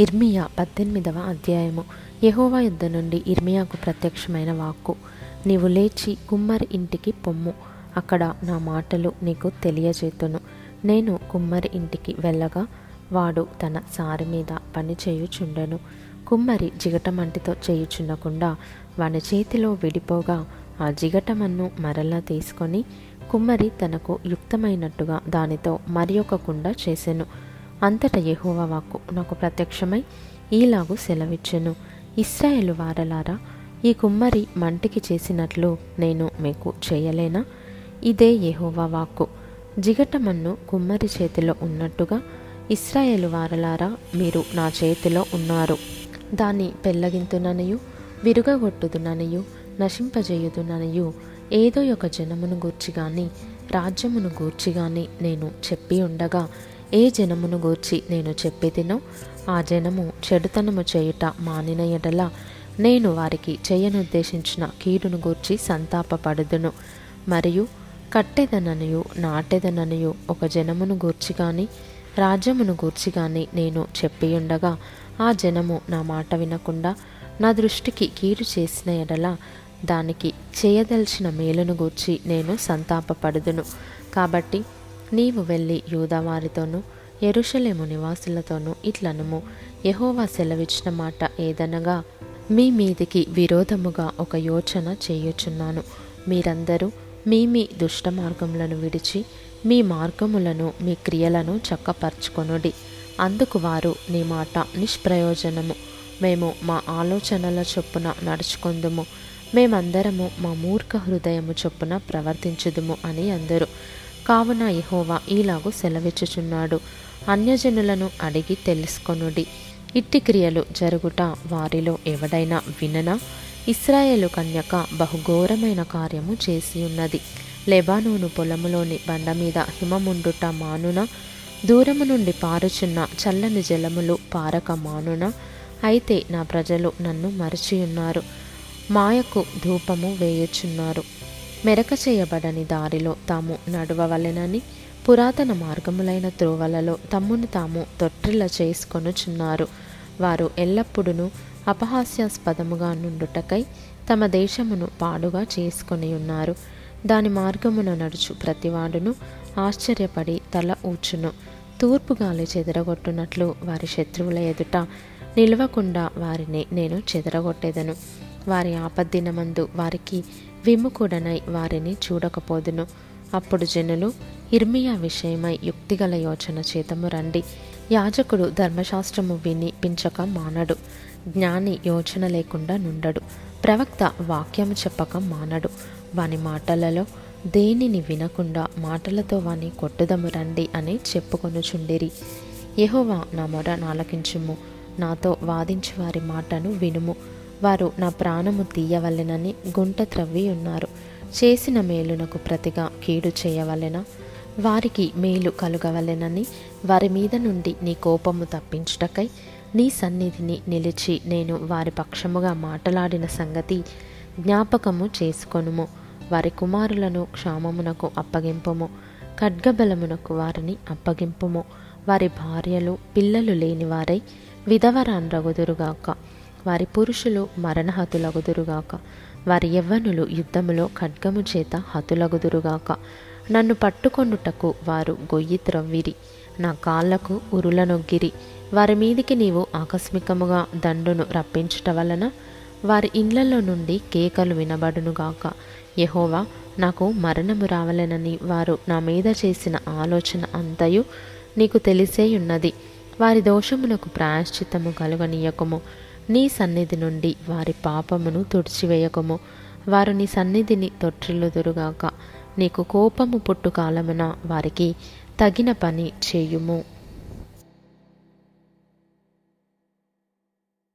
ఇర్మియా పద్దెనిమిదవ అధ్యాయము. యహోవా యుద్ధ నుండి ఇర్మియాకు ప్రత్యక్షమైన వాక్కు. నీవు లేచి కుమ్మరి ఇంటికి పొమ్ము. అక్కడ నా మాటలు నీకు తెలియజేతును. నేను కుమ్మరి ఇంటికి వెళ్ళగా వాడు తన సారి మీద పని చేయుచుండెను. కుమ్మరి జిగటమంటితో చేయుచుండకుండా వాని చేతిలో విడిపోగా ఆ జిగటమన్ను మరలా తీసుకొని కుమ్మరి తనకు యుక్తమైనట్టుగా దానితో మరి ఒక కుండ చేసెను. అంతట యెహోవా వాక్కు నాకు ప్రత్యక్షమై ఈలాగు సెలవిచ్చెను. ఇస్రాయేలు వారలారా ఈ కుమ్మరి మంటికి చేసినట్లు నేను మీకు చేయలేనా? ఇదే యహోవా వాక్కు. జిగటమన్ను కుమ్మరి చేతిలో ఉన్నట్టుగా ఇస్రాయేలు వారలారా మీరు నా చేతిలో ఉన్నారు. దాన్ని పెళ్ళగింతుననియు విరుగగొట్టుదుననియు నశింపజేయుదుననియు ఏదో ఒక జనమును గూర్చి కానీ రాజ్యమును గూర్చి కానీ నేను చెప్పి ఉండగా ఏ జనమును గూర్చి నేను చెప్పేదినో ఆ జనము చెడుతనము చేయుట మానిన ఎడల నేను వారికి చేయనుద్దేశించిన కీడును గూర్చి సంతాపపడుదును. మరియు కట్టెదననియు నాటెదననియు ఒక జనమును గూర్చి కానీ రాజ్యమును గూర్చి కానీ నేను చెప్పియుండగా ఆ జనము నా మాట వినకుండా నా దృష్టికి కీడు చేసిన ఎడల దానికి చేయదలిచిన మేలును గూర్చి నేను సంతాపపడుదును. కాబట్టి నీవు వెళ్ళి యూదవారితోనూ ఎరుషలేము నివాసులతోనూ ఇట్లనుము. యహోవా సెలవిచ్చిన మాట ఏదనగా మీ మీదికి విరోధముగా ఒక యోచన చేయుచున్నాను. మీరందరూ మీ మీ దుష్ట మార్గములను విడిచి మీ మార్గములను మీ క్రియలను చక్కపరచుకొనుడి. అందుకు వారు నీ మాట నిష్ప్రయోజనము. మేము మా ఆలోచనల చొప్పున నడుచుకుందుము. మేమందరము మా మూర్ఖ హృదయము చొప్పున ప్రవర్తించుదుము అని అందరూ. కావున యహోవా ఈలాగు సెలవిచ్చుచున్నాడు. అన్యజనులను అడిగి తెలుసుకొనుడి. ఇట్టి క్రియలు జరుగుట వారిలో ఎవడైనా విననా? ఇస్రాయేలు కన్యక బహుఘోరమైన కార్యము చేసి ఉన్నది లెబానోను పొలములోని బండ మీద హిమముండుట మానున దూరము నుండి పారుచున్న చల్లని జలములు పారక మానున అయితే నా ప్రజలు నన్ను మరచియున్నారు. మాయకు ధూపము వేయుచున్నారు. మెరక చేయబడని దారిలో తాము నడవవలెనని పురాతన మార్గములైన త్రోవలలో తమ్మును తాము తొట్టిల్ల చేసుకొనుచున్నారు. వారు ఎల్లప్పుడూ అపహాస్యాస్పదముగా నుండుటకై తమ దేశమును పాడుగా చేసుకొని ఉన్నారు దాని మార్గమున నడుచు ప్రతివాడును ఆశ్చర్యపడి తల ఊచును. తూర్పు గాలి చెదరగొట్టునట్లు వారి శత్రువుల ఎదుట నిలవకుండా వారిని నేను చెదరగొట్టేదను. వారి ఆపద్దినమందు వారికి విముఖుడనై వారిని చూడకపోదును. అప్పుడు జనులు ఇర్మియా విషయమై యుక్తిగల యోచన చేతము రండి. యాజకుడు ధర్మశాస్త్రము విని పించక మానడు. జ్ఞాని యోచన లేకుండా నుండడు. ప్రవక్త వాక్యము చెప్పక మానడు. వాని మాటలలో దేనిని వినకుండా మాటలతో వాని కొట్టుదము రండి అని చెప్పుకొనుచుండిరి. యెహోవా నా మొర నాలకించుము. నాతో వాదించి వారి మాటను వినుము. వారు నా ప్రాణము తీయవలెనని గుంట త్రవ్వి ఉన్నారు. చేసిన మేలునకు ప్రతిగా కీడు చేయవలెనా? వారికి మేలు కలుగవలెనని వారి మీద నుండి నీ కోపము తప్పించుటకై నీ సన్నిధిని నిలిచి నేను వారి పక్షముగా మాటలాడిన సంగతి జ్ఞాపకము చేసుకొనుము. వారి కుమారులను క్షామమునకు అప్పగింపుము. ఖడ్గబలమునకు వారిని అప్పగింపుము. వారి భార్యలు పిల్లలు లేని వారై విధవరాన్రగుదురుగాక వారి పురుషులు మరణహతులగుదురుగాక. వారి యవ్వనులు యుద్ధములో ఖడ్గము చేత హతులగుదురుగాక. నన్ను పట్టుకొనుటకు వారు గొయ్యి త్రవ్విరి. నా కాళ్ళకు ఉరులనొగ్గిరి వారి మీదికి నీవు ఆకస్మికముగా దండును రప్పించుట వలన వారి ఇండ్లలో నుండి కేకలు వినబడునుగాక. యహోవా నాకు మరణము రావలెనని వారు నా మీద చేసిన ఆలోచన అంతయు నీకు తెలిసేయున్నది. వారి దోషమునకు ప్రాయశ్చిత్తము కలుగనీయకము. నీ సన్నిధి నుండి వారి పాపమును తుడిచివేయకము. వారు నీ సన్నిధిని తొట్టిల్లుదురుగాక. నీకు కోపము పుట్టు కాలమున వారికి తగిన పని చేయుము.